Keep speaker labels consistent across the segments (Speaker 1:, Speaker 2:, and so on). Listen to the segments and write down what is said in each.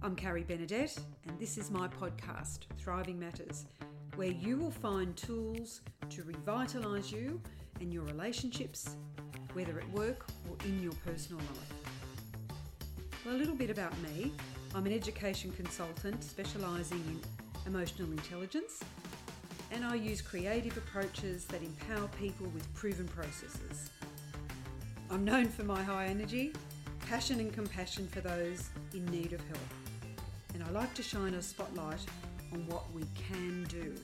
Speaker 1: I'm Carrie Benedette, and this is my podcast, Thriving Matters, where you will find tools to revitalise you and your relationships, whether at work or in your personal life. Well, a little bit about me I'm an education consultant specialising in emotional intelligence, and I use creative approaches that empower people with proven processes. I'm known for my high energy, passion, and compassion for those in need of help and I like to shine a spotlight on what we can do.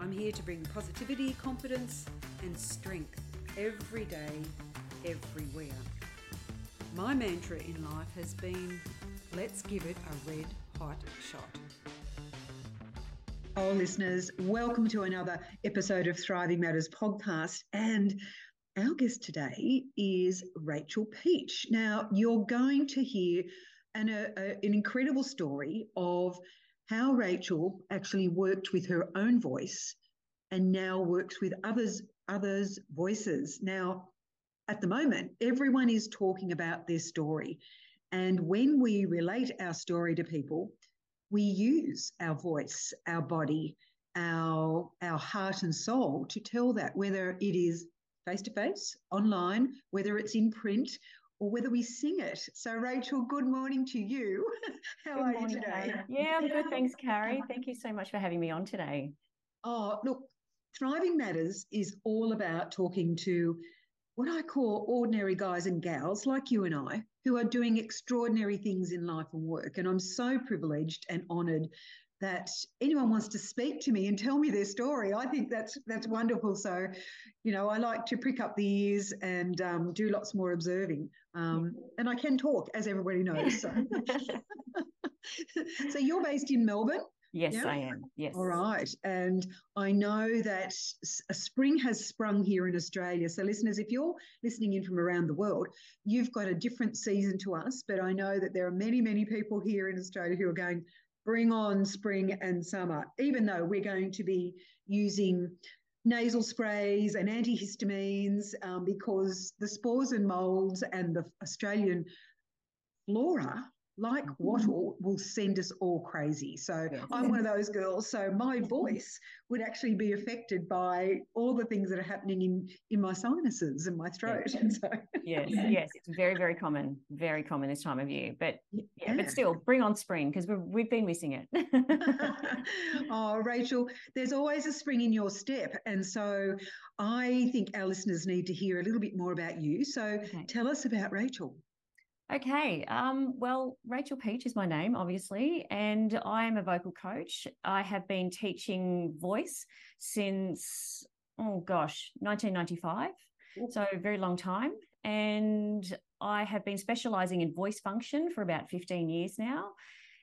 Speaker 1: I'm here to bring positivity, confidence, and strength every day, everywhere. My mantra in life has been let's give it a red hot shot. Oh, listeners, welcome to another episode of Thriving Matters podcast. And our guest today is Rachel Pietsch. Now, you're going to hear and a, a, an incredible story of how Rachel actually worked with her own voice and now works with others others voices. Now at the moment everyone is talking about their story. And when we relate our story to people we use our voice our body our our heart and soul to tell that whether it is face to face online whether it's in print or whether we sing it. So, Rachel, good morning to you. How good are morning, you today?
Speaker 2: Yeah, I'm good. Thanks, Carrie. Thank you so much for having me on today.
Speaker 1: Oh, look, Thriving Matters is all about talking to what I call ordinary guys and gals like you and I who are doing extraordinary things in life and work. And I'm so privileged and honoured that anyone wants to speak to me and tell me their story. I think that's that's wonderful. So, you know, I like to prick up the ears and um, do lots more observing. Um, and I can talk, as everybody knows. So, so you're based in Melbourne.
Speaker 2: Yes, yeah? I am. Yes.
Speaker 1: All right. And I know that a spring has sprung here in Australia. So, listeners, if you're listening in from around the world, you've got a different season to us. But I know that there are many, many people here in Australia who are going, bring on spring and summer, even though we're going to be using nasal sprays and antihistamines um, because the spores and molds and the Australian flora like mm-hmm. wattle will send us all crazy. So yes. I'm one of those girls. So my voice would actually be affected by all the things that are happening in in my sinuses and my throat. Yes. And so
Speaker 2: yes, yes, it's very very common, very common this time of year. But yeah, yeah. but still, bring on spring because we've we've been missing it.
Speaker 1: oh, Rachel, there's always a spring in your step, and so I think our listeners need to hear a little bit more about you. So okay. tell us about Rachel.
Speaker 2: Okay. Um, well, Rachel Pietsch is my name, obviously, and I am a vocal coach. I have been teaching voice since, oh gosh, 1995. So, a very long time. And I have been specializing in voice function for about 15 years now.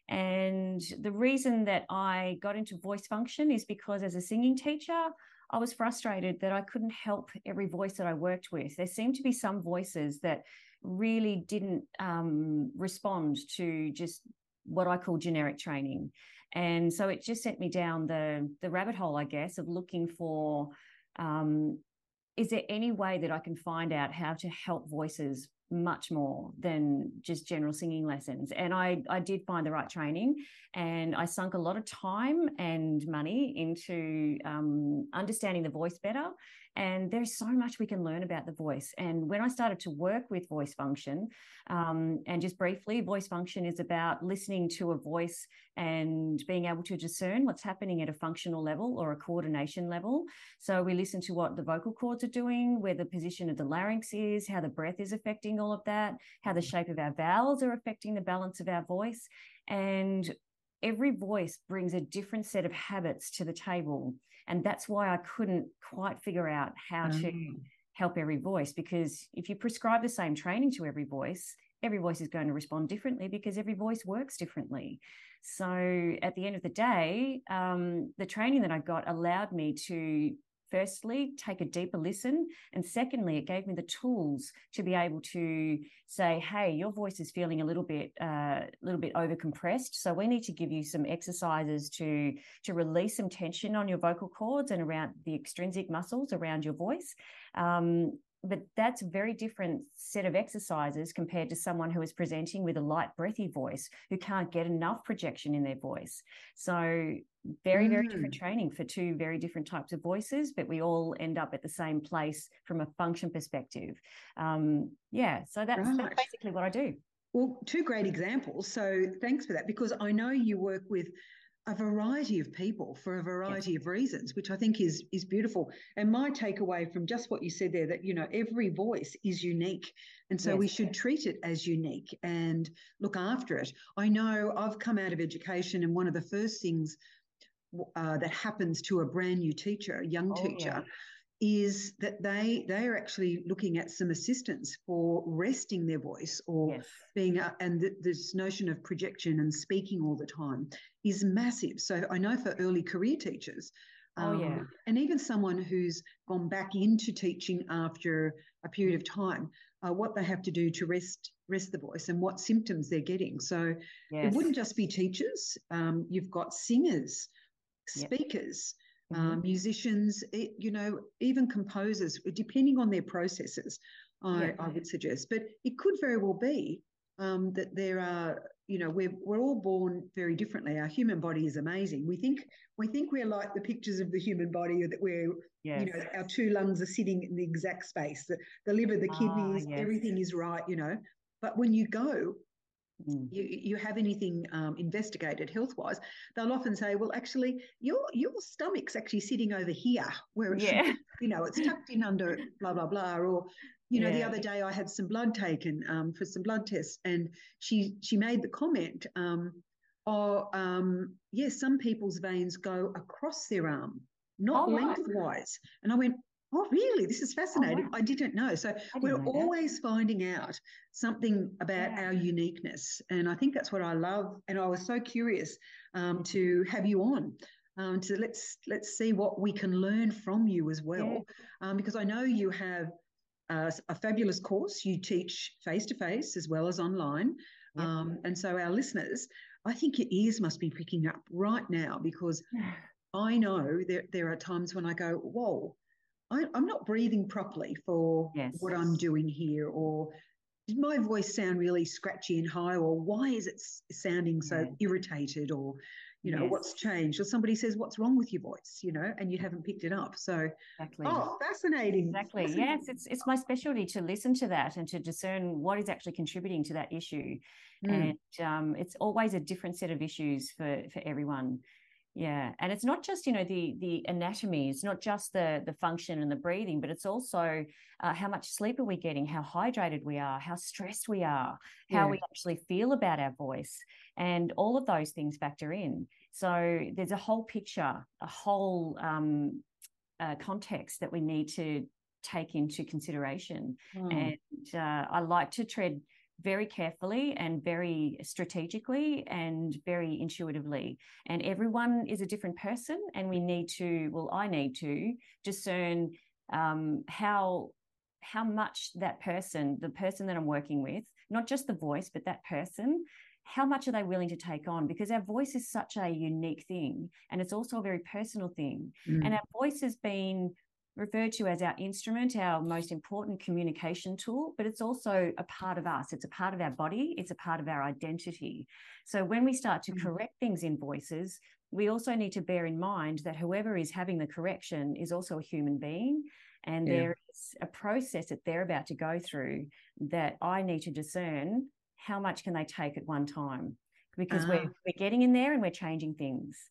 Speaker 2: And the reason that I got into voice function is because as a singing teacher, I was frustrated that I couldn't help every voice that I worked with. There seemed to be some voices that really didn't um, respond to just what I call generic training. And so it just sent me down the the rabbit hole, I guess, of looking for um, is there any way that I can find out how to help voices much more than just general singing lessons and i i did find the right training and i sunk a lot of time and money into um, understanding the voice better and there's so much we can learn about the voice. And when I started to work with voice function, um, and just briefly, voice function is about listening to a voice and being able to discern what's happening at a functional level or a coordination level. So we listen to what the vocal cords are doing, where the position of the larynx is, how the breath is affecting all of that, how the shape of our vowels are affecting the balance of our voice. And every voice brings a different set of habits to the table. And that's why I couldn't quite figure out how mm. to help every voice because if you prescribe the same training to every voice, every voice is going to respond differently because every voice works differently. So at the end of the day, um, the training that I got allowed me to firstly take a deeper listen and secondly it gave me the tools to be able to say hey your voice is feeling a little bit a uh, little bit over compressed so we need to give you some exercises to to release some tension on your vocal cords and around the extrinsic muscles around your voice. Um, but that's a very different set of exercises compared to someone who is presenting with a light breathy voice who can't get enough projection in their voice. So very very different
Speaker 1: Mm.
Speaker 2: training for two very different types of voices but we all end up at the same place from a function perspective um yeah so that's,
Speaker 1: Right.
Speaker 2: that's basically what i do
Speaker 1: Well, two great examples. So thanks for that because I know you work with a variety of people for a variety of reasons, which I think is is beautiful. And my takeaway from just what you said there that you know every voice is unique, and so we should treat it as unique and look after it. I know I've come out of education, and one of the first things uh, that happens to a brand new teacher, a young
Speaker 2: Oh,
Speaker 1: teacher,
Speaker 2: yeah.
Speaker 1: is that they they are actually looking at some assistance for resting their voice or
Speaker 2: yes
Speaker 1: being and th- this notion of projection and speaking all the time is massive. So I know for early career teachers, um,
Speaker 2: Oh, yeah.
Speaker 1: and even someone who's gone back into teaching after a period of time, uh, what they have to do to rest rest the voice and what symptoms they're getting. So
Speaker 2: yes
Speaker 1: it wouldn't just be teachers. Um, you've got singers,
Speaker 2: Yep.
Speaker 1: speakers,
Speaker 2: Mhm.
Speaker 1: um, musicians, it, you know, even composers, depending on their processes, I,
Speaker 2: Yeah.
Speaker 1: I would suggest. But it could very well be um, that there are, you know, we're we're all born very differently. Our human body is amazing. We think we think we're like the pictures of the human body, that we're,
Speaker 2: yes
Speaker 1: you know, our two lungs are sitting in the exact space. The, the liver, the
Speaker 2: Ah,
Speaker 1: kidneys,
Speaker 2: yes.
Speaker 1: everything is right, you know. But when you go
Speaker 2: Mm.
Speaker 1: you, you have anything um, investigated health wise, they'll often say, well, actually, your your stomach's actually sitting over here, where it should,
Speaker 2: yeah
Speaker 1: you know, it's tucked in under blah blah blah. Or, you know, the other day I had some blood taken um, for some blood tests, and she she made the comment, um, oh, um, yes, some people's veins go across their arm, not
Speaker 2: Oh, right.
Speaker 1: lengthwise. And I went, oh, really? This is fascinating.
Speaker 2: wow.
Speaker 1: I didn't know. So
Speaker 2: didn't
Speaker 1: we're
Speaker 2: know that.
Speaker 1: always finding out something about
Speaker 2: Yeah.
Speaker 1: our uniqueness and i think that's what i love and i was so curious um, to have you on um, to let's let's see what we can learn from you as well um, because i know you have uh, a fabulous course you teach face to face as well as online
Speaker 2: Yep.
Speaker 1: um, and so our listeners i think your ears must be picking up right now because I know there, there are times when I go, whoa, I, I'm not breathing properly for
Speaker 2: Yes.
Speaker 1: what I'm doing here, or did my voice sound really scratchy and high, or why is it sounding so
Speaker 2: Yeah.
Speaker 1: irritated, or you know
Speaker 2: Yes.
Speaker 1: what's changed, or somebody says what's wrong with your voice, you know, and you haven't picked it up. So,
Speaker 2: exactly
Speaker 1: oh, fascinating.
Speaker 2: Exactly.
Speaker 1: fascinating.
Speaker 2: Yes, it's it's my specialty to listen to that and to discern what is actually contributing to that issue.
Speaker 1: Mm.
Speaker 2: And um, it's always a different set of issues for for everyone. Yeah, and it's not just you know the the anatomy. It's not just the the function and the breathing, but it's also uh, how much sleep are we getting, how hydrated we are, how stressed we are, how
Speaker 1: Yeah.
Speaker 2: we actually feel about our voice, and all of those things factor in. So there's a whole picture, a whole um, uh, context that we need to take into consideration.
Speaker 1: Oh,
Speaker 2: And uh, I like to tread very carefully and very strategically and very intuitively. And everyone is a different person, and we need to, well, I need to discern um, how how much that person, the person that I'm working with, not just the voice, but that person, how much are they willing to take on? Because our voice is such a unique thing, and it's also a very personal thing.
Speaker 1: mm.
Speaker 2: And our voice has been referred to as our instrument, our most important communication tool, but it's also a part of us. It's a part of our body, it's a part of our identity. So when we start to
Speaker 1: Mm.
Speaker 2: correct things in voices, we also need to bear in mind that whoever is having the correction is also a human being. And
Speaker 1: Yeah.
Speaker 2: there is a process that they're about to go through that I need to discern how much can they take at one time because we're,
Speaker 1: Ah.
Speaker 2: we're getting in there and we're changing things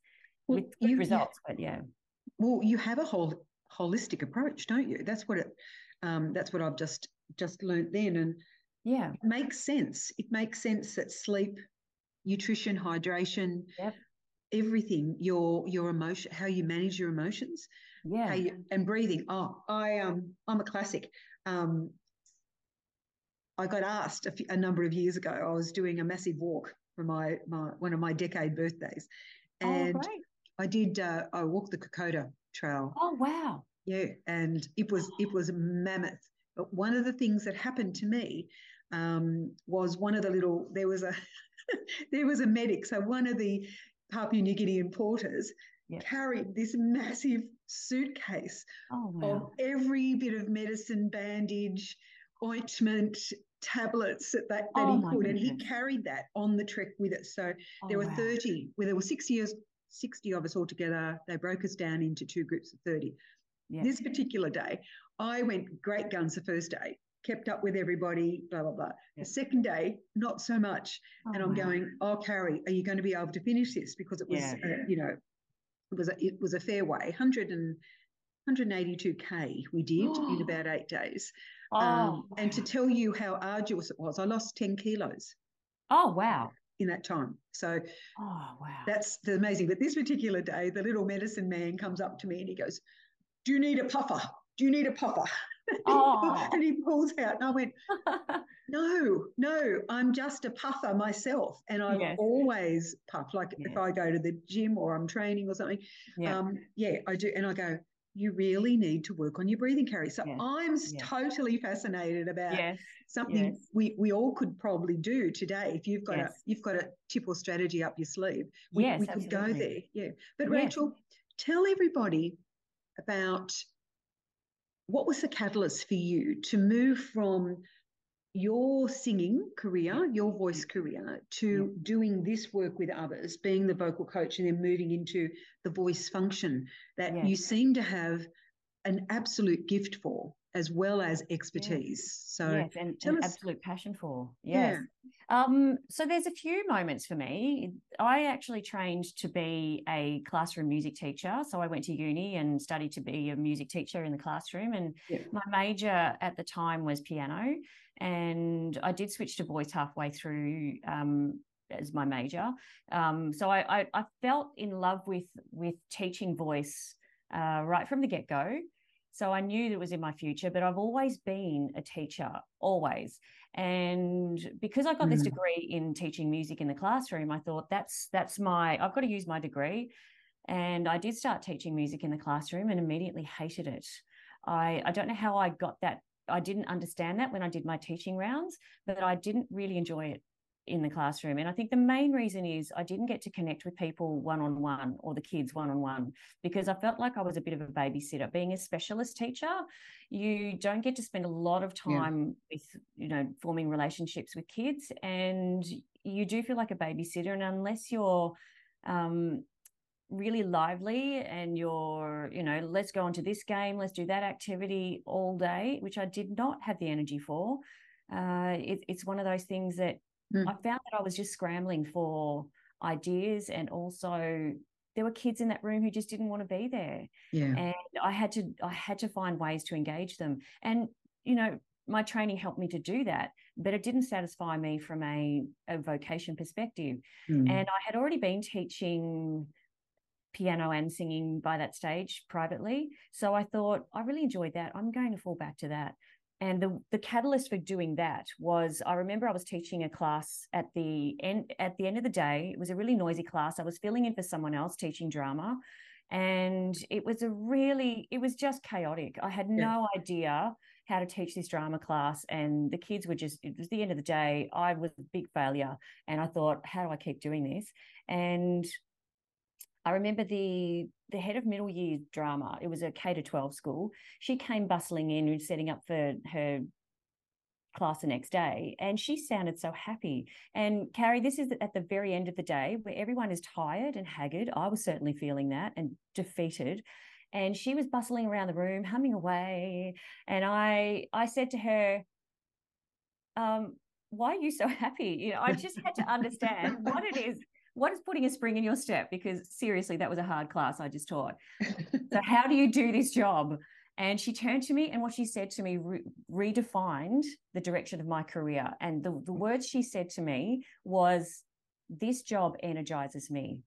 Speaker 1: Well,
Speaker 2: with good
Speaker 1: you-
Speaker 2: results. But yeah.
Speaker 1: Well, you have a whole holistic approach, don't you? That's what it. Um, that's what I've just just learnt then, and
Speaker 2: Yeah.
Speaker 1: it makes sense. It makes sense that sleep, nutrition, hydration,
Speaker 2: Yep.
Speaker 1: everything, your your emotion, how you manage your emotions,
Speaker 2: Yeah.
Speaker 1: you, and breathing. Oh, I um, I'm a classic. Um, I got asked a, few, a number of years ago. I was doing a massive walk for my my one of my decade birthdays,
Speaker 2: oh,
Speaker 1: and
Speaker 2: great.
Speaker 1: I did. Uh, I walked the Kokoda Trail.
Speaker 2: Oh, wow.
Speaker 1: Yeah, and it was it was mammoth. But one of the things that happened to me um, was one of the little there was a there was a medic. So one of the Papua New Guinean porters yep. carried this massive suitcase
Speaker 2: oh, wow.
Speaker 1: of every bit of medicine, bandage, ointment, tablets that, that, that oh, he could. And he carried that on the trek with it. So oh, there were wow. 30, well, there were six years, 60 of us all together. They broke us down into two groups of 30. This particular day, I went great guns the first day, kept up with everybody, blah, blah, blah. The second day, not so much. Oh, and I'm wow. going, oh, Carrie, are you going to be able to finish this? Because it was, yeah. uh, you know, it was a, it was a fair way, 100 and 182k we did in about eight days. Oh, um. And to tell you how arduous it was, I lost 10 kilos.
Speaker 2: Oh, wow.
Speaker 1: In that time. So
Speaker 2: oh, wow.
Speaker 1: that's amazing. But this particular day, the little medicine man comes up to me and he goes, Do you need a puffer? Do you need a puffer? Oh. and he pulls out, and I went, No, no, I'm just a puffer myself. And I yes. always puff, like yes. if I go to the gym or I'm training or something. Yeah. Um, yeah, I do. And I go, you really need to work on your breathing Carrie. So yes. I'm yes. totally fascinated about yes. something we, we all could probably do today. If you've got a you've got a tip or strategy up your sleeve, we, we could go there. Yeah. But Rachel, tell everybody about what was the catalyst for you to move from your singing career, your voice career, to doing this work with others, being the vocal coach, and then moving into the voice function that you seem to have an absolute gift for as well as expertise. Yes. So
Speaker 2: yes, and, and us, absolute passion for. Yes. Yeah. Um, so there's a few moments for me. I actually trained to be a classroom music teacher. So I went to uni and studied to be a music teacher in the classroom. And yeah. my major at the time was piano. And I did switch to voice halfway through um, as my major. Um, so I, I, I, felt in love with with teaching voice uh, right from the get go. So I knew that it was in my future, but I've always been a teacher, always. And because I got mm. this degree in teaching music in the classroom, I thought that's that's my I've got to use my degree. And I did start teaching music in the classroom and immediately hated it. I, I don't know how I got that. I didn't understand that when I did my teaching rounds, but I didn't really enjoy it in the classroom. And I think the main reason is I didn't get to connect with people one on one or the kids one on one because I felt like I was a bit of a babysitter. Being a specialist teacher, you don't get to spend a lot of time yeah. with, you know, forming relationships with kids. And you do feel like a babysitter. And unless you're, um, really lively and you're you know let's go on to this game let's do that activity all day which i did not have the energy for uh, it, it's one of those things that Mm. I found that I was just scrambling for ideas and also there were kids in that room who just didn't want to be there.
Speaker 1: Yeah.
Speaker 2: And I had to I had to find ways to engage them. And you know, my training helped me to do that, but it didn't satisfy me from a, a vocation perspective. Mm. And I had already been teaching piano and singing by that stage privately. So I thought, I really enjoyed that. I'm going to fall back to that. And the, the catalyst for doing that was I remember I was teaching a class at the end at the end of the day. It was a really noisy class. I was filling in for someone else teaching drama. And it was a really, it was just chaotic. I had no yeah. idea how to teach this drama class. And the kids were just, it was the end of the day. I was a big failure. And I thought, how do I keep doing this? And I remember the the head of middle year drama. It was a K to twelve school. She came bustling in and setting up for her class the next day, and she sounded so happy. And Carrie, this is at the very end of the day where everyone is tired and haggard. I was certainly feeling that and defeated. And she was bustling around the room, humming away. And I I said to her, um, why are you so happy? You know, I just had to understand what it is what is putting a spring in your step? Because seriously, that was a hard class I just taught. so, how do you do this job? And she turned to me, and what she said to me re- redefined the direction of my career. And the, the words she said to me was, This job energizes me.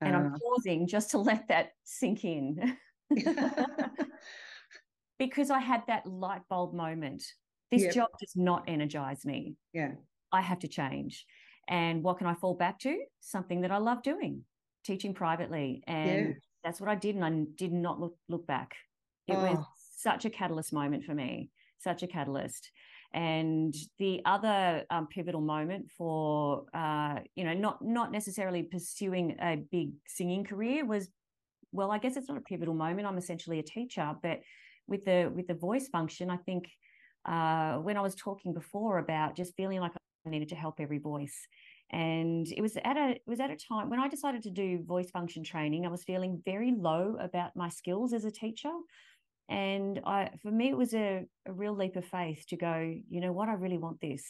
Speaker 2: Uh, and I'm uh. pausing just to let that sink in. because I had that light bulb moment. This yep. job does not energize me.
Speaker 1: Yeah.
Speaker 2: I have to change. And what can I fall back to? Something that I love doing, teaching privately. And yeah. that's what I did. And I did not look, look back. It oh. was such a catalyst moment for me, such a catalyst. And the other um, pivotal moment for, uh, you know, not not necessarily pursuing a big singing career was well i guess it's not a pivotal moment i'm essentially a teacher but with the with the voice function i think uh, when i was talking before about just feeling like needed to help every voice and it was at a it was at a time when i decided to do voice function training i was feeling very low about my skills as a teacher and i for me it was a, a real leap of faith to go you know what i really want this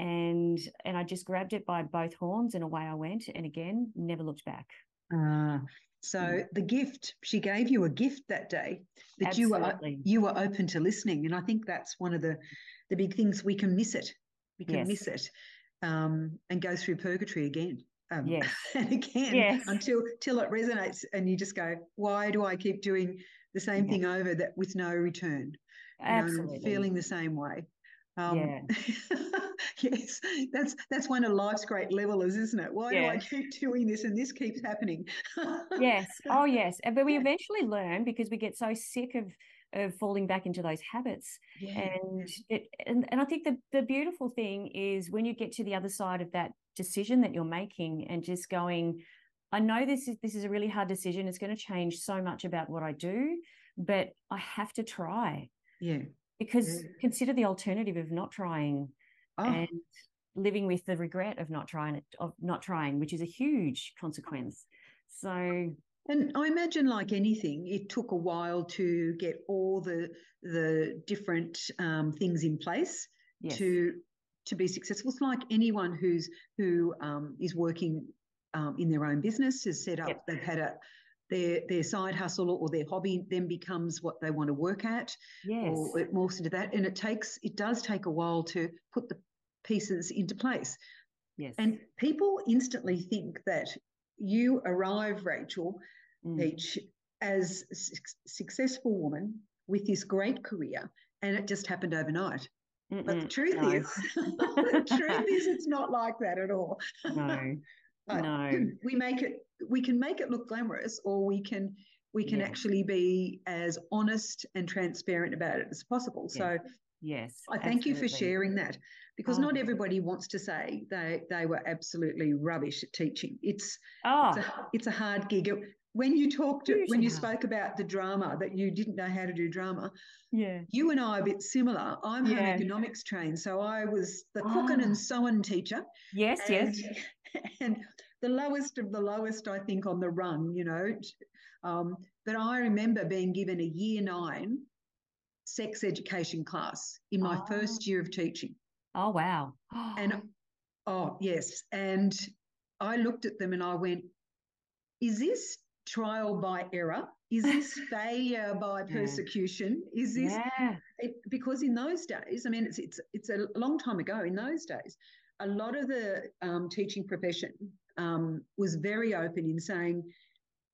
Speaker 2: and and I just grabbed it by both horns and away I went. And again, never looked back.
Speaker 1: Uh, so mm. the gift she gave you a gift that day that Absolutely. you were you were open to listening, and I think that's one of the the big things we can miss it. We can yes. miss it um, and go through purgatory again. Um,
Speaker 2: yes.
Speaker 1: and again
Speaker 2: yes.
Speaker 1: until till it resonates and you just go why do i keep doing the same yes. thing over that with no return
Speaker 2: Absolutely.
Speaker 1: Know, feeling the same way
Speaker 2: um, yeah.
Speaker 1: yes, that's that's one of life's great levelers, isn't it? Why do I keep doing this and this keeps happening?
Speaker 2: yes. Oh, yes. But we eventually learn because we get so sick of of falling back into those habits.
Speaker 1: Yeah.
Speaker 2: And it and, and I think the the beautiful thing is when you get to the other side of that decision that you're making and just going, I know this is this is a really hard decision. It's going to change so much about what I do, but I have to try.
Speaker 1: Yeah
Speaker 2: because consider the alternative of not trying oh. and living with the regret of not trying it of not trying which is a huge consequence so
Speaker 1: and i imagine like anything it took a while to get all the the different um, things in place yes. to to be successful it's like anyone who's who um, is working um, in their own business has set up yep. they've had a their their side hustle or their hobby then becomes what they want to work at
Speaker 2: yes.
Speaker 1: or it morphs into that and it takes it does take a while to put the pieces into place
Speaker 2: yes
Speaker 1: and people instantly think that you arrive rachel mm. each as a su- successful woman with this great career and it just happened overnight Mm-mm, but the truth no. is the truth is it's not like that at all
Speaker 2: no no
Speaker 1: we make it we can make it look glamorous or we can we can actually be as honest and transparent about it as possible yes. so
Speaker 2: yes
Speaker 1: i thank absolutely. you for sharing that because oh. not everybody wants to say they they were absolutely rubbish at teaching it's
Speaker 2: oh.
Speaker 1: it's, a, it's a hard gig when you talked to, when you spoke about the drama that you didn't know how to do drama
Speaker 2: yeah
Speaker 1: you and i are a bit similar i'm yeah. home economics trained so i was the cooking oh. and sewing teacher
Speaker 2: yes
Speaker 1: and,
Speaker 2: yes
Speaker 1: and the lowest of the lowest, I think, on the rung, you know. Um, but I remember being given a year nine sex education class in my oh. first year of teaching.
Speaker 2: Oh, wow.
Speaker 1: and oh, yes. And I looked at them and I went, is this trial by error? Is this failure by persecution? Is this
Speaker 2: yeah.
Speaker 1: it, because in those days, I mean, it's it's it's a long time ago. In those days, a lot of the um, teaching profession um, was very open in saying,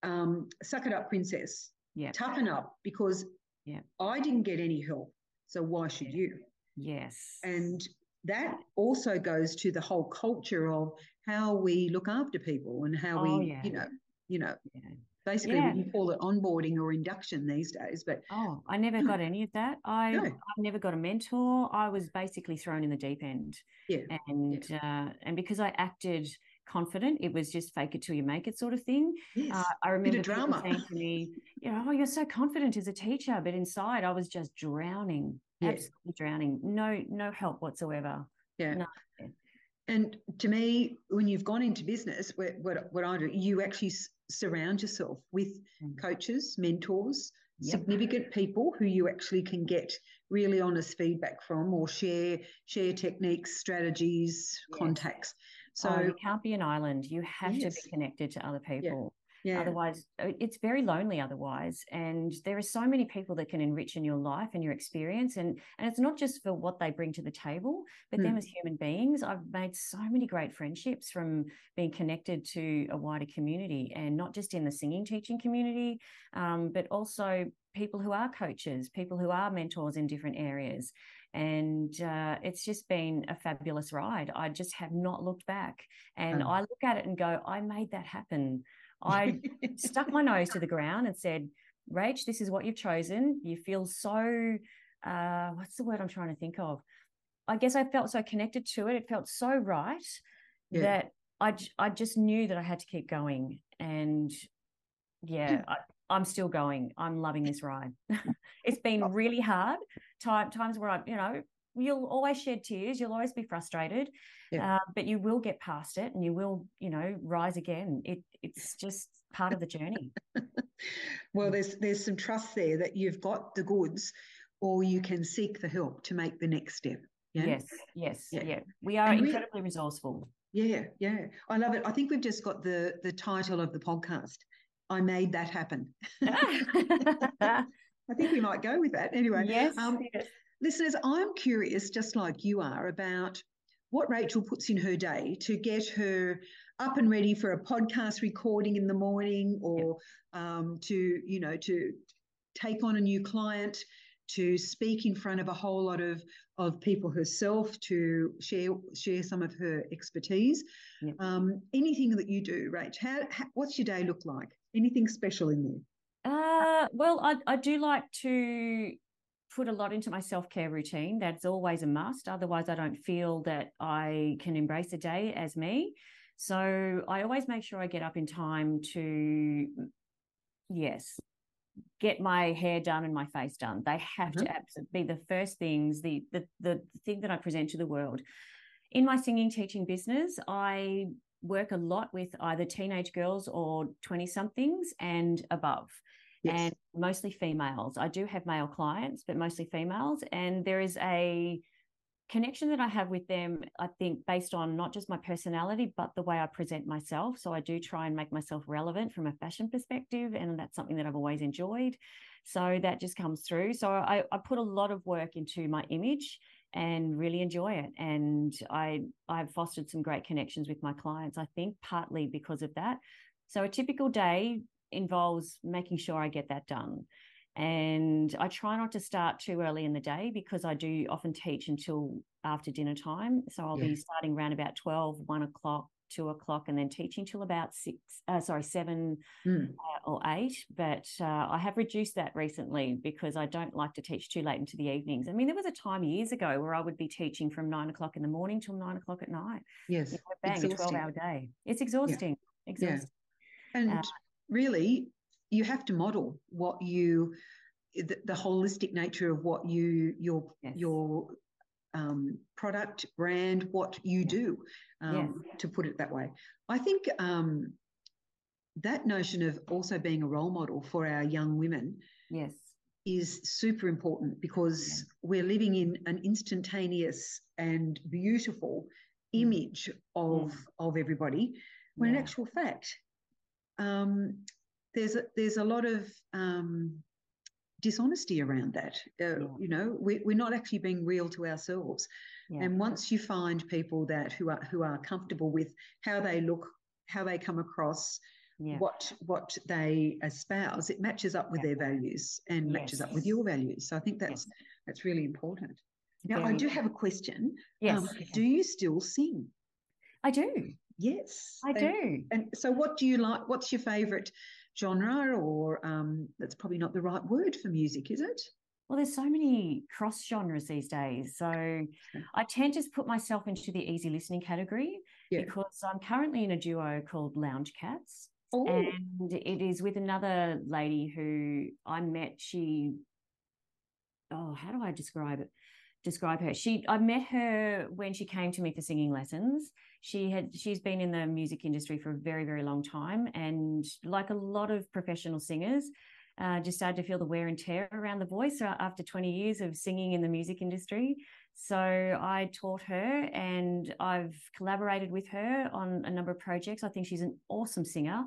Speaker 1: um, "Suck it up, princess.
Speaker 2: Yeah.
Speaker 1: Toughen up, because
Speaker 2: yeah.
Speaker 1: I didn't get any help, so why should you?"
Speaker 2: Yes.
Speaker 1: And that also goes to the whole culture of how we look after people and how oh, we, yeah. you know, you know, yeah. basically yeah. we call it onboarding or induction these days. But
Speaker 2: oh, I never got any of that. I no. I never got a mentor. I was basically thrown in the deep end.
Speaker 1: Yeah.
Speaker 2: And uh, and because I acted confident. It was just fake it till you make it sort of thing.
Speaker 1: Yes, uh,
Speaker 2: I remember drama. saying to me, you know, oh, you're so confident as a teacher, but inside I was just drowning, absolutely drowning. No, no help whatsoever.
Speaker 1: Yeah.
Speaker 2: No.
Speaker 1: And to me, when you've gone into business, what, what, what I do, you actually surround yourself with mm. coaches, mentors, yep. significant people who you actually can get really honest feedback from or share share techniques, strategies, yes. contacts.
Speaker 2: So oh, you can't be an island. You have yes. to be connected to other people. Yeah. Otherwise, uh, it's very lonely. Otherwise, and there are so many people that can enrich in your life and your experience, and and it's not just for what they bring to the table, but mm. them as human beings. I've made so many great friendships from being connected to a wider community, and not just in the singing teaching community, um, but also people who are coaches, people who are mentors in different areas and uh, it's just been a fabulous ride. I just have not looked back, and oh. I look at it and go, I made that happen. I stuck my nose to the ground and said, Rach, this is what you've chosen. You feel so, uh, what's the word I'm trying to think of? I guess I felt so connected to it. It felt so right yeah. that I, I just knew that I had to keep going. And yeah, I, I'm still going. I'm loving this ride. it's been
Speaker 1: Oh.
Speaker 2: really hard. Time, times where I, you know, you'll always shed tears. You'll always be frustrated,
Speaker 1: Yeah.
Speaker 2: uh, but you will get past it, and you will, you know, rise again. It, it's just part of the journey.
Speaker 1: Well, there's there's some trust there that you've got the goods, or you can seek the help to make the next step. Yeah?
Speaker 2: Yes, yes,
Speaker 1: Yeah.
Speaker 2: yeah. We are
Speaker 1: And we-
Speaker 2: incredibly resourceful.
Speaker 1: Yeah, yeah. I love it. I think we've just got the the title of the podcast. I made that happen. I think we might go with that. Anyway,
Speaker 2: yes,
Speaker 1: um,
Speaker 2: yes.
Speaker 1: Listeners, I'm curious, just like you are, about what Rachel puts in her day to get her up and ready for a podcast recording in the morning, or um, to you know to take on a new client, to speak in front of a whole lot of of people herself, to share share some of her expertise.
Speaker 2: Yep.
Speaker 1: Um, anything that you do, Rach, how, how what's your day look like? Anything special in there?
Speaker 2: Uh, well, I, I do like to put a lot into my self care routine. That's always a must. Otherwise, I don't feel that I can embrace a day as me. So I always make sure I get up in time to, yes, get my hair done and my face done. They have
Speaker 1: Mhm.
Speaker 2: to absolutely be the first things, the, the the thing that I present to the world. In my singing teaching business, I work a lot with either teenage girls or 20 somethings and above
Speaker 1: Yes.
Speaker 2: and mostly females. I do have male clients, but mostly females. And there is a connection that I have with them, I think, based on not just my personality, but the way I present myself. So I do try and make myself relevant from a fashion perspective. And that's something that I've always enjoyed. So that just comes through. So I, I put a lot of work into my image and really enjoy it. And I I've fostered some great connections with my clients, I think, partly because of that. So a typical day involves making sure I get that done. And I try not to start too early in the day because I do often teach until after dinner time. So I'll
Speaker 1: Yeah.
Speaker 2: be starting around about 12, 1 o'clock, 2 o'clock, and then teaching till about 6, uh, sorry, 7
Speaker 1: Mm.
Speaker 2: uh, or 8. But uh, I have reduced that recently because I don't like to teach too late into the evenings. I mean, there was a time years ago where I would be teaching from 9 o'clock in the morning till 9 o'clock at night.
Speaker 1: Yes.
Speaker 2: You know, bang, a 12 hour day. It's exhausting. Exhausting.
Speaker 1: And
Speaker 2: Uh,
Speaker 1: really, you have to model what you, the, the holistic nature of what you, your,
Speaker 2: Yes.
Speaker 1: your um, product, brand, what you
Speaker 2: Yes.
Speaker 1: do, um, to put it that way. I think um, that notion of also being a role model for our young women
Speaker 2: Yes.
Speaker 1: is super important because
Speaker 2: Yes.
Speaker 1: we're living in an instantaneous and beautiful
Speaker 2: Mm.
Speaker 1: image of of everybody when in actual fact um, there's a, there's a lot of um, dishonesty around that uh,
Speaker 2: Yeah.
Speaker 1: you know we, we're not actually being real to ourselves
Speaker 2: Yeah.
Speaker 1: and once you find people that who are who are comfortable with how they look how they come across
Speaker 2: yeah.
Speaker 1: what what they espouse it matches up with their values and matches up with your values so i think
Speaker 2: Yes.
Speaker 1: that's that's really important now i do have a question
Speaker 2: Yes.
Speaker 1: um, do you still sing
Speaker 2: I do.
Speaker 1: Yes
Speaker 2: I do.
Speaker 1: and so what do you like what's your favorite genre or um that's probably not the right word for music is it
Speaker 2: Well, there's so many cross genres these days. So I tend to put myself into the easy listening category
Speaker 1: Yeah.
Speaker 2: because I'm currently in a duo called Lounge Cats.
Speaker 1: oh
Speaker 2: And it is with another lady who I met. She, oh, how do I describe it? Describe her. She, I met her when she came to me for singing lessons. She had, she's been in the music industry for a very, very long time, and like a lot of professional singers, uh, just started to feel the wear and tear around the voice after 20 years of singing in the music industry. So I taught her and I've collaborated with her on a number of projects. I think she's an awesome singer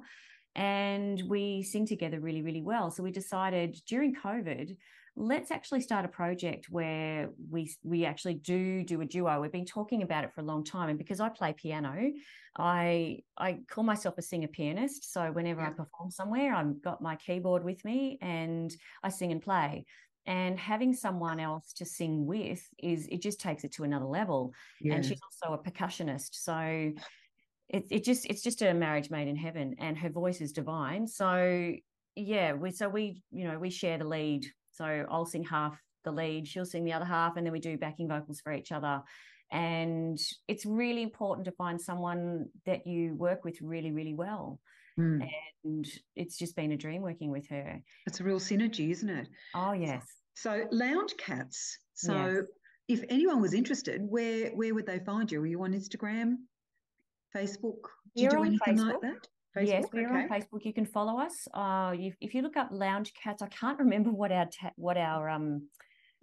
Speaker 2: and we sing together really, really well. So we decided during COVID, let's actually start a project where we we actually do do a duo. We've been talking about it for a long time, and because I play piano, I I call myself a singer pianist. So whenever I perform somewhere, I've got my keyboard with me and I sing and play. And having someone else to sing with is it just takes it to another level.
Speaker 1: yeah
Speaker 2: And she's also a percussionist. So it, it just it's just a marriage made in heaven and her voice is divine. So yeah, we so we, you know, we share the lead. So I'll sing half the lead, she'll sing the other half, and then we do backing vocals for each other. and it's really important to find someone that you work with really really well
Speaker 1: Mm.
Speaker 2: and it's just been a dream working with her
Speaker 1: It's a real synergy, isn't it?
Speaker 2: oh yes
Speaker 1: So lounge cats. So
Speaker 2: Yes.
Speaker 1: if anyone was interested, where where would they find you? Were you on Instagram, Facebook? Do you
Speaker 2: We're
Speaker 1: do anything like
Speaker 2: Facebook. yes we're
Speaker 1: okay.
Speaker 2: on facebook you can follow us uh you, if you look up lounge cats i can't remember what our ta- what our um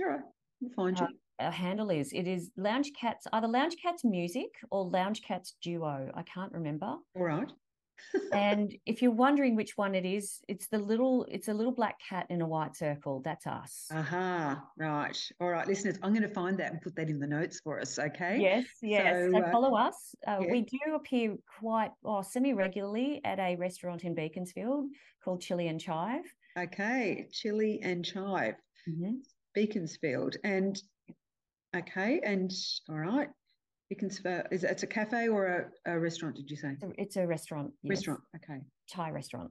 Speaker 1: All right, we'll find you.
Speaker 2: Uh, our handle is it is lounge cats either lounge cats music or lounge cats duo i can't remember
Speaker 1: All right.
Speaker 2: And if you're wondering which one it is it's the little it's a little black cat in a white circle that's us
Speaker 1: Aha, right. All right, listeners, I'm going to find that and put that in the notes for us, okay?
Speaker 2: yes yes
Speaker 1: So,
Speaker 2: so,
Speaker 1: uh,
Speaker 2: follow us uh,
Speaker 1: yeah.
Speaker 2: we do appear quite oh, semi regularly at a restaurant in beaconsfield called chili and chive
Speaker 1: Okay, chili and chive, Beaconsfield. And okay, and all right. Beaconsfield, is it, it's a cafe or a, a restaurant, did you say?
Speaker 2: It's a, it's a restaurant yes.
Speaker 1: Restaurant, okay.
Speaker 2: thai restaurant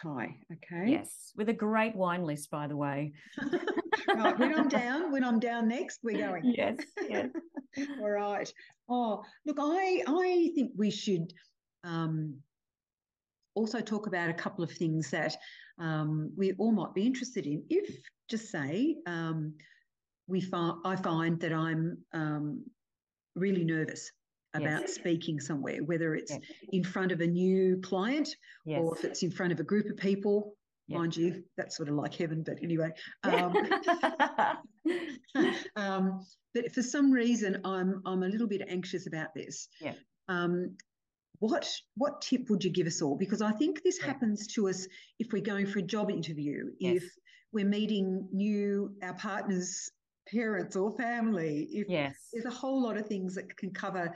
Speaker 1: Thai, okay.
Speaker 2: yes with a great wine list by the way
Speaker 1: right, when I'm down, when I'm down next, we're going.
Speaker 2: yes yes
Speaker 1: All right. Oh, look, I I think we should um, also talk about a couple of things that um, we all might be interested in. If just say um, we find I find that I'm um, really nervous about
Speaker 2: Yes.
Speaker 1: speaking somewhere, whether it's
Speaker 2: Yes.
Speaker 1: in front of a new client
Speaker 2: yes
Speaker 1: or if it's in front of a group of people. Mind you, that's sort of like heaven, but anyway. Um, um, but for some reason, I'm I'm a little bit anxious about this.
Speaker 2: Yeah.
Speaker 1: Um, what what tip would you give us all? Because I think this
Speaker 2: Yeah.
Speaker 1: happens to us if we're going for a job interview, if we're meeting new our partners' parents or family, if
Speaker 2: yes
Speaker 1: there's a whole lot of things that can cover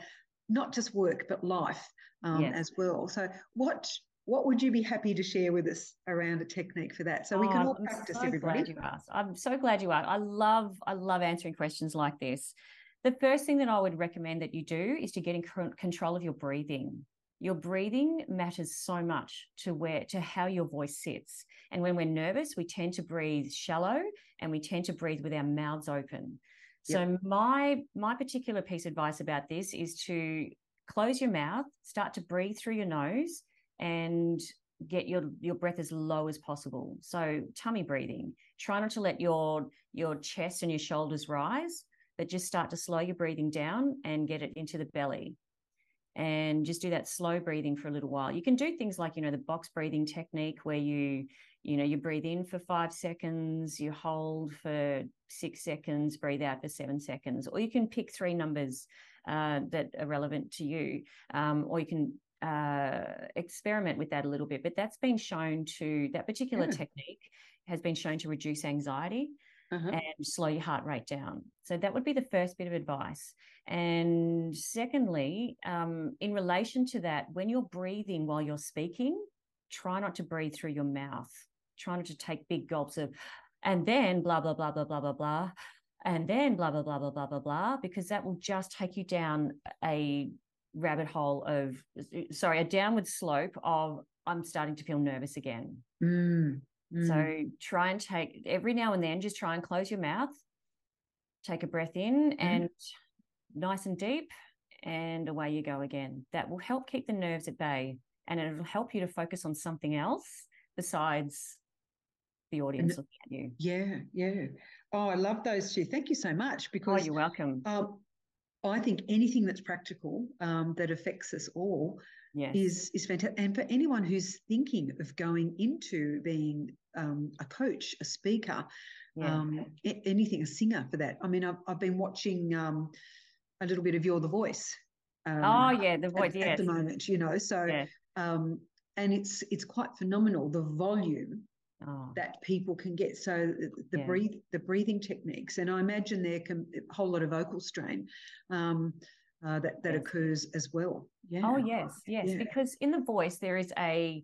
Speaker 1: not just work but life um,
Speaker 2: Yes.
Speaker 1: as well. So what what would you be happy to share with us around a technique for that so we can
Speaker 2: Oh,
Speaker 1: all
Speaker 2: I'm
Speaker 1: practice
Speaker 2: so
Speaker 1: everybody?
Speaker 2: Glad you asked. I'm so glad you asked. I love, I love answering questions like this. The first thing that I would recommend that you do is to get in control of your breathing. Your breathing matters so much to where to how your voice sits. And when we're nervous, we tend to breathe shallow and we tend to breathe with our mouths open. So my my particular piece of advice about this is to close your mouth, start to breathe through your nose and get your your breath as low as possible. So tummy breathing. Try not to let your your chest and your shoulders rise, but just start to slow your breathing down and get it into the belly. And just do that slow breathing for a little while. You can do things like, you know, the box breathing technique where you, you know, you breathe in for five seconds, you hold for six seconds, breathe out for seven seconds, or you can pick three numbers uh, that are relevant to you, um, or you can uh, experiment with that a little bit. But that's been shown to that particular
Speaker 1: Yeah.
Speaker 2: technique has been shown to reduce anxiety
Speaker 1: Uh-huh.
Speaker 2: and slow your heart rate down. So that would be the first bit of advice. And secondly, um, in relation to that, when you're breathing while you're speaking, try not to breathe through your mouth. Try not to take big gulps of, and then blah blah blah blah blah blah blah, and then blah blah blah blah blah blah blah, because that will just take you down a rabbit hole of, sorry, a downward slope of I'm starting to feel nervous again.
Speaker 1: Mm, mm.
Speaker 2: So try and take every now and then, just try and close your mouth, take a breath in
Speaker 1: Mm-hmm.
Speaker 2: and nice and deep, and away you go again. That will help keep the nerves at bay and it'll help you to focus on something else besides the audience looking at you.
Speaker 1: yeah, yeah. Oh, I love those two. Thank you so much Because
Speaker 2: Oh,
Speaker 1: because
Speaker 2: you're welcome.
Speaker 1: um, I think anything that's practical um, that affects us all
Speaker 2: yes.
Speaker 1: is is fantastic. And for anyone who's thinking of going into being um, a coach, a speaker,
Speaker 2: yeah.
Speaker 1: um, a- anything, a singer for that. I mean, I've, I've been watching um, a little bit of You're the Voice. Um,
Speaker 2: oh, yeah. The
Speaker 1: at,
Speaker 2: voice.
Speaker 1: at
Speaker 2: Yes.
Speaker 1: the moment, you know. So,
Speaker 2: Yeah.
Speaker 1: um, and it's it's quite phenomenal the volume
Speaker 2: Oh,
Speaker 1: that people can get. So the, the
Speaker 2: Yeah.
Speaker 1: breathe the breathing techniques, and I imagine there can a whole lot of vocal strain um, uh, that that
Speaker 2: Yes.
Speaker 1: occurs as well. Yeah.
Speaker 2: Oh yes, yes.
Speaker 1: Yeah.
Speaker 2: Because in the voice there is a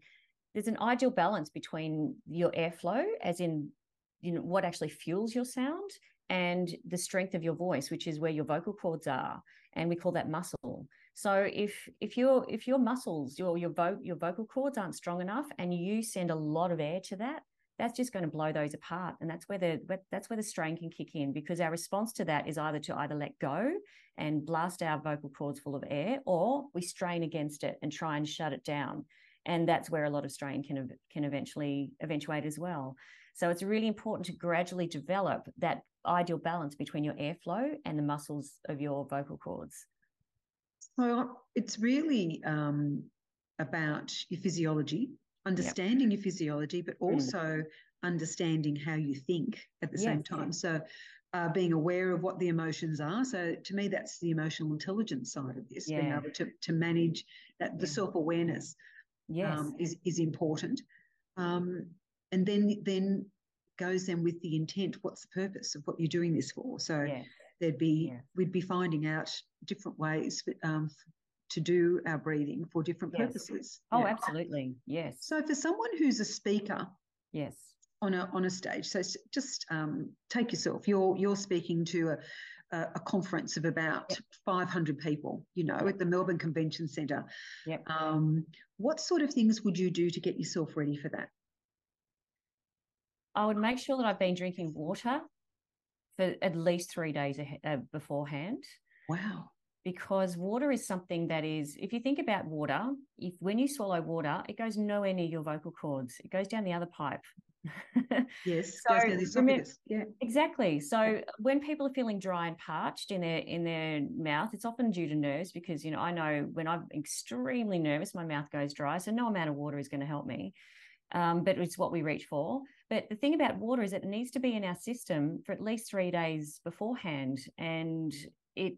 Speaker 2: there's an ideal balance between your airflow, as in you know what actually fuels your sound, and the strength of your voice, which is where your vocal cords are, and we call that muscle. So if if your if your muscles, your your vo- your vocal cords aren't strong enough, and you send a lot of air to that, that's just going to blow those apart and that's where the that's where the strain can kick in because our response to that is either to either let go and blast our vocal cords full of air or we strain against it and try and shut it down. And that's where a lot of strain can can eventually eventuate as well. So it's really important to gradually develop that ideal balance between your airflow and the muscles of your vocal cords.
Speaker 1: So it's really um, about your physiology understanding yep. your physiology, but mm. also understanding how you think at the yes, same time. Yes. So, uh, being aware of what the emotions are. So, to me, that's the emotional intelligence side of this, yeah. being able to, to manage that, the yeah. self awareness yes. Um, is, is important. Um, and then, then goes then with the intent what's the purpose of what you're doing this for? So, yeah. there'd be, we'd be finding out different ways um, to do our breathing for different yes. purposes.
Speaker 2: Oh, yeah. absolutely. Yes.
Speaker 1: So for someone who's a speaker,
Speaker 2: yes,
Speaker 1: on a on a stage, so just um, take yourself. You're you're speaking to a a, a conference of about yep. 500 people, you know, at the Melbourne Convention Centre.
Speaker 2: Yep.
Speaker 1: Um, what sort of things would you do to get yourself ready for that?
Speaker 2: I would make sure that I've been drinking water for at least three days ahead, uh, beforehand.
Speaker 1: Wow
Speaker 2: because water is something that is if you think about water if when you swallow water it goes nowhere near your vocal cords. It goes down the other pipe.
Speaker 1: Yes so remember, yeah.
Speaker 2: exactly. So when people are feeling dry and parched in their in their mouth it's often due to nerves because you know i know when i'm extremely nervous my mouth goes dry so no amount of water is going to help me. Um, but it's what we reach for. But the thing about water is it needs to be in our system for at least three days beforehand and it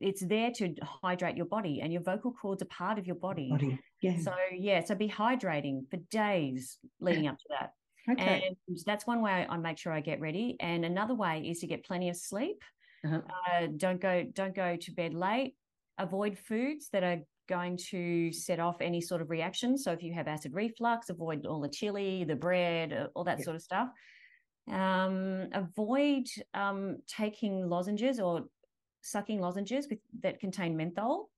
Speaker 2: it's there to hydrate your body and your vocal cords are part of your body.
Speaker 1: body. Yeah.
Speaker 2: So yeah, so be hydrating for days leading up to that. Okay. And that's one way I make sure I get ready. And another way is to get plenty of sleep. Uh-huh. Uh, don't go don't go to bed late. Avoid foods that are going to set off any sort of reaction. So if you have acid reflux, avoid all the chili, the bread, uh, all that yeah. sort of stuff. Um, avoid um, taking lozenges or sucking lozenges with, that contain menthol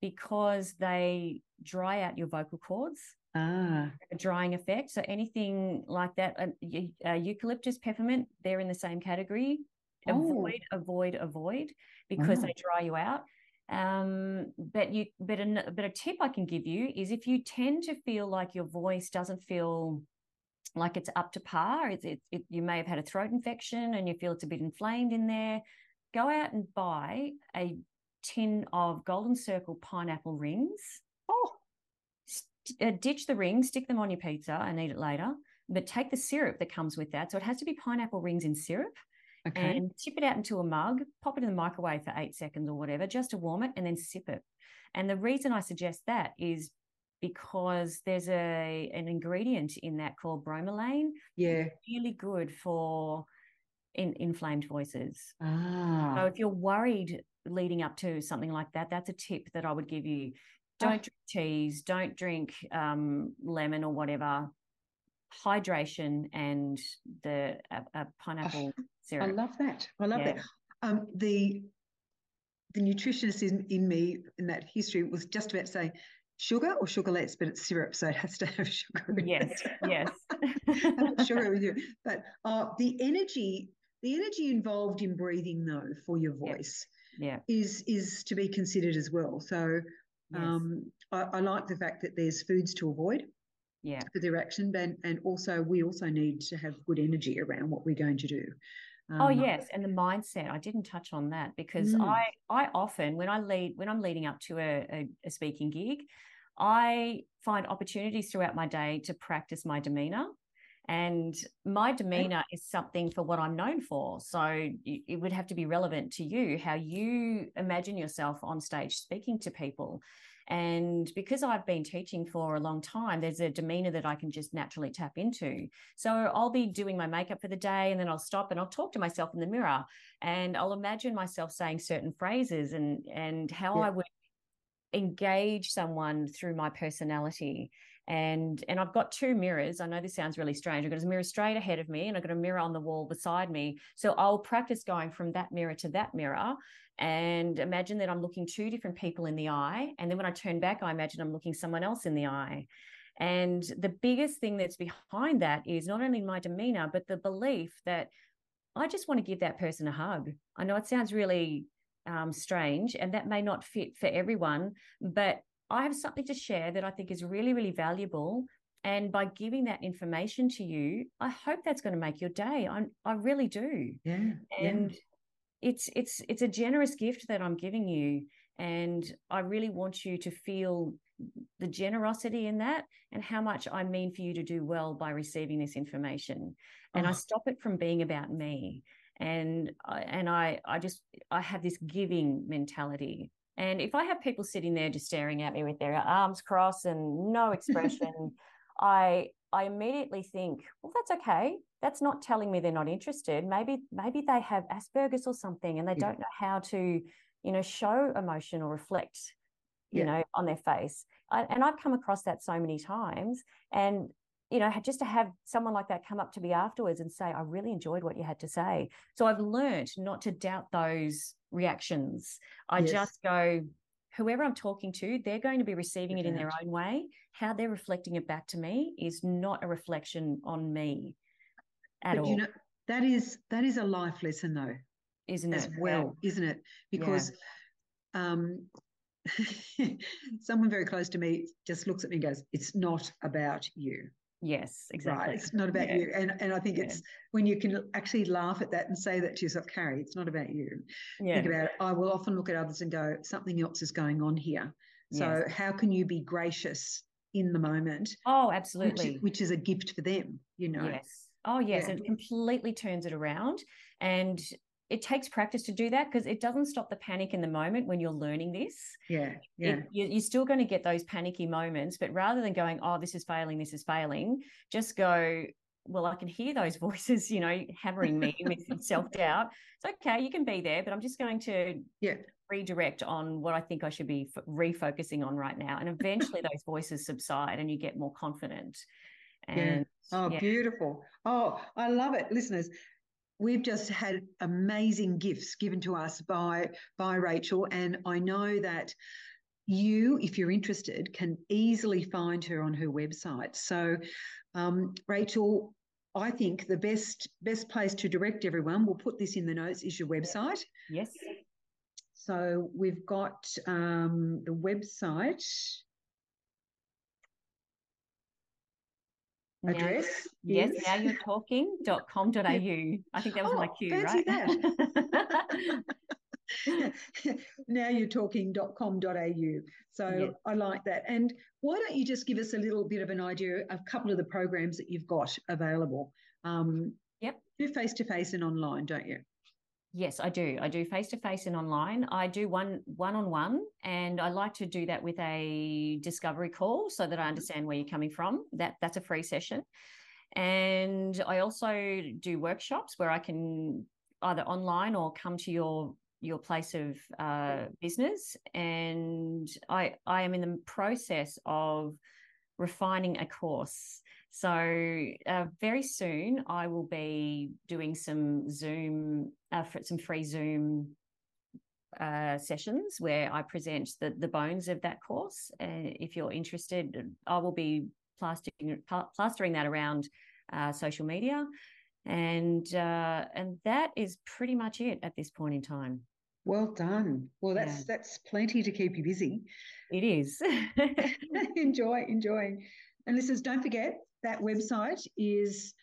Speaker 2: because they dry out your vocal cords.
Speaker 1: Ah.
Speaker 2: A drying effect. So anything like that, uh, uh, eucalyptus, peppermint, they're in the same category. Oh. Avoid, avoid, avoid, because they dry you out. Um, but you, but a, but a tip I can give you is if you tend to feel like your voice doesn't feel like it's up to par, it's, it, it, you may have had a throat infection and you feel it's a bit inflamed in there go out and buy a tin of golden circle pineapple rings.
Speaker 1: Oh,
Speaker 2: St- uh, ditch the rings, stick them on your pizza and eat it later. But take the syrup that comes with that. So it has to be pineapple rings in syrup. Okay. And tip it out into a mug, pop it in the microwave for eight seconds or whatever, just to warm it, and then sip it. And the reason I suggest that is because there's a an ingredient in that called bromelain.
Speaker 1: Yeah.
Speaker 2: really good for in inflamed voices.
Speaker 1: Ah.
Speaker 2: So if you're worried leading up to something like that, that's a tip that I would give you. Don't ah. drink cheese, don't drink um, lemon or whatever. Hydration and the a, a pineapple oh, syrup.
Speaker 1: I love that. I love yeah. that. Um, the the nutritionist in, in me in that history was just about saying sugar or sugar less, but it's syrup, so it has to have sugar.
Speaker 2: yes, yes.
Speaker 1: sugar with you, but uh, the energy the energy involved in breathing, though, for your voice,
Speaker 2: yeah,
Speaker 1: is is to be considered as well. So, yes. um, I, I, like the fact that there's foods to avoid,
Speaker 2: yeah,
Speaker 1: for their action, and and also we also need to have good energy around what we're going to do.
Speaker 2: Oh, um, oh yes, and the mindset. I didn't touch on that because mm. I I often when I lead when I'm leading up to a, a, a speaking gig, I find opportunities throughout my day to practice my demeanor and my demeanor is something for what I'm known for. So it would have to be relevant to you, how you imagine yourself on stage speaking to people. And because I've been teaching for a long time, there's a demeanor that I can just naturally tap into. So I'll be doing my makeup for the day and then I'll stop and I'll talk to myself in the mirror and I'll imagine myself saying certain phrases and and how yeah. I would engage someone through my personality and and I've got two mirrors. I know this sounds really strange. I've got a mirror straight ahead of me, and I've got a mirror on the wall beside me. So I'll practice going from that mirror to that mirror, and imagine that I'm looking two different people in the eye. And then when I turn back, I imagine I'm looking someone else in the eye. And the biggest thing that's behind that is not only my demeanor, but the belief that I just want to give that person a hug. I know it sounds really um, strange and that may not fit for everyone, but I have something to share that I think is really, really valuable. And by giving that information to you, I hope that's going to make your day. I, I really do.
Speaker 1: Yeah.
Speaker 2: And yeah. it's it's it's a generous gift that I'm giving you. And I really want you to feel the generosity in that and how much I mean for you to do well by receiving this information. And oh. I stop it from being about me. And I, and I I just I have this giving mentality. And if I have people sitting there just staring at me with their arms crossed and no expression, I I immediately think, well, that's okay. That's not telling me they're not interested. Maybe maybe they have Asperger's or something, and they yeah. don't know how to, you know, show emotion or reflect you yeah. know, on their face. I, and I've come across that so many times. And, you know, just to have someone like that come up to me afterwards and say, I really enjoyed what you had to say. So I've learned not to doubt those reactions. I yes. just go, whoever I'm talking to, they're going to be receiving it in their own way. How they're reflecting it back to me is not a reflection on me at but all. You know,
Speaker 1: that is that is a life lesson though.
Speaker 2: Isn't
Speaker 1: as
Speaker 2: it?
Speaker 1: well, yeah. isn't it? Because yeah. um someone very close to me just looks at me and goes, It's not about you.
Speaker 2: Yes, exactly. Right.
Speaker 1: It's not about yeah. you. And and I think yeah. it's when you can actually laugh at that and say that to yourself, Carrie, it's not about you. Yeah. Think about it. I will often look at others and go, something else is going on here. So yes. how can you be gracious in the moment?
Speaker 2: Oh, absolutely.
Speaker 1: Which, which is a gift for them, you know.
Speaker 2: Yes. Oh, yes. Yeah. It completely turns it around. And it takes practice to do that because it doesn't stop the panic in the moment when you're learning this.
Speaker 1: Yeah. Yeah.
Speaker 2: It, you're still going to get those panicky moments, but rather than going, oh, this is failing, this is failing, just go, well, I can hear those voices, you know, hammering me with self doubt. It's okay, you can be there, but I'm just going to
Speaker 1: yeah.
Speaker 2: redirect on what I think I should be f- refocusing on right now. And eventually those voices subside and you get more confident.
Speaker 1: And, yeah. Oh, yeah. beautiful. Oh, I love it. Listeners, we've just had amazing gifts given to us by by Rachel, and I know that you, if you're interested, can easily find her on her website. So, um, Rachel, I think the best best place to direct everyone, we'll put this in the notes, is your website.
Speaker 2: Yes.
Speaker 1: So we've got um, the website. Address.
Speaker 2: Yes, now you're talking.com.au. I think that was oh, my cue, right?
Speaker 1: now you're talking.com.au. So yes. I like that. And why don't you just give us a little bit of an idea of a couple of the programs that you've got available? Um,
Speaker 2: yep.
Speaker 1: Do face to face and online, don't you?
Speaker 2: Yes, I do. I do face to face and online. I do one one on one, and I like to do that with a discovery call so that I mm-hmm. understand where you're coming from. That that's a free session, and I also do workshops where I can either online or come to your your place of uh, business. And I I am in the process of refining a course so uh, very soon, I will be doing some Zoom, uh, some free Zoom uh, sessions where I present the the bones of that course. And if you're interested, I will be plastering plastering that around uh, social media, and uh, and that is pretty much it at this point in time.
Speaker 1: Well done. Well, that's yeah. that's plenty to keep you busy.
Speaker 2: It is.
Speaker 1: enjoy, enjoying. And listeners, don't forget that website is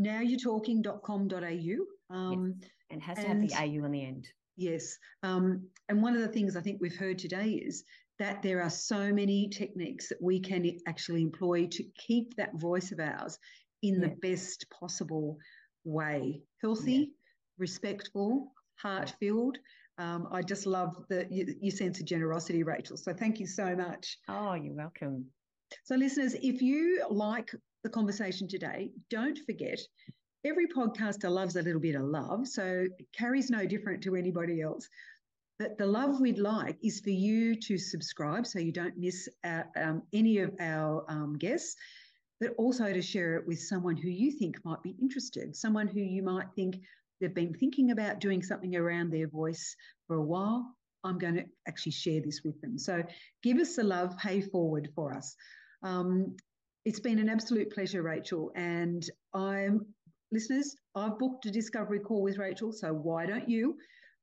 Speaker 1: nowyou'retalking.com.au. Um,
Speaker 2: yes. And has to and, have the AU in the end.
Speaker 1: Yes. Um, and one of the things I think we've heard today is that there are so many techniques that we can actually employ to keep that voice of ours in yeah. the best possible way healthy, yeah. respectful, heart filled. Um, I just love the your sense of generosity, Rachel. So thank you so much.
Speaker 2: Oh, you're welcome.
Speaker 1: So, listeners, if you like the conversation today, don't forget every podcaster loves a little bit of love. So Carrie's no different to anybody else. But the love we'd like is for you to subscribe so you don't miss out, um, any of our um, guests, but also to share it with someone who you think might be interested, someone who you might think they've been thinking about doing something around their voice for a while. I'm going to actually share this with them. So give us the love, pay forward for us. Um, It's been an absolute pleasure, Rachel. And I'm, listeners, I've booked a discovery call with Rachel, so why don't you?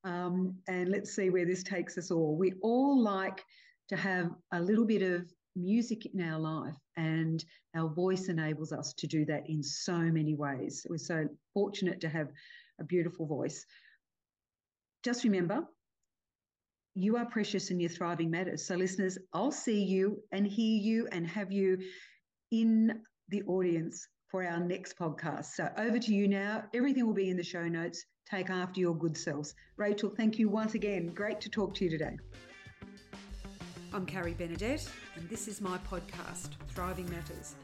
Speaker 1: Um, and let's see where this takes us all. We all like to have a little bit of music in our life, and our voice enables us to do that in so many ways. We're so fortunate to have a beautiful voice. Just remember, you are precious and your thriving matters. So, listeners, I'll see you and hear you and have you in the audience for our next podcast. So, over to you now. Everything will be in the show notes. Take after your good selves. Rachel, thank you once again. Great to talk to you today. I'm Carrie Benedette, and this is my podcast, Thriving Matters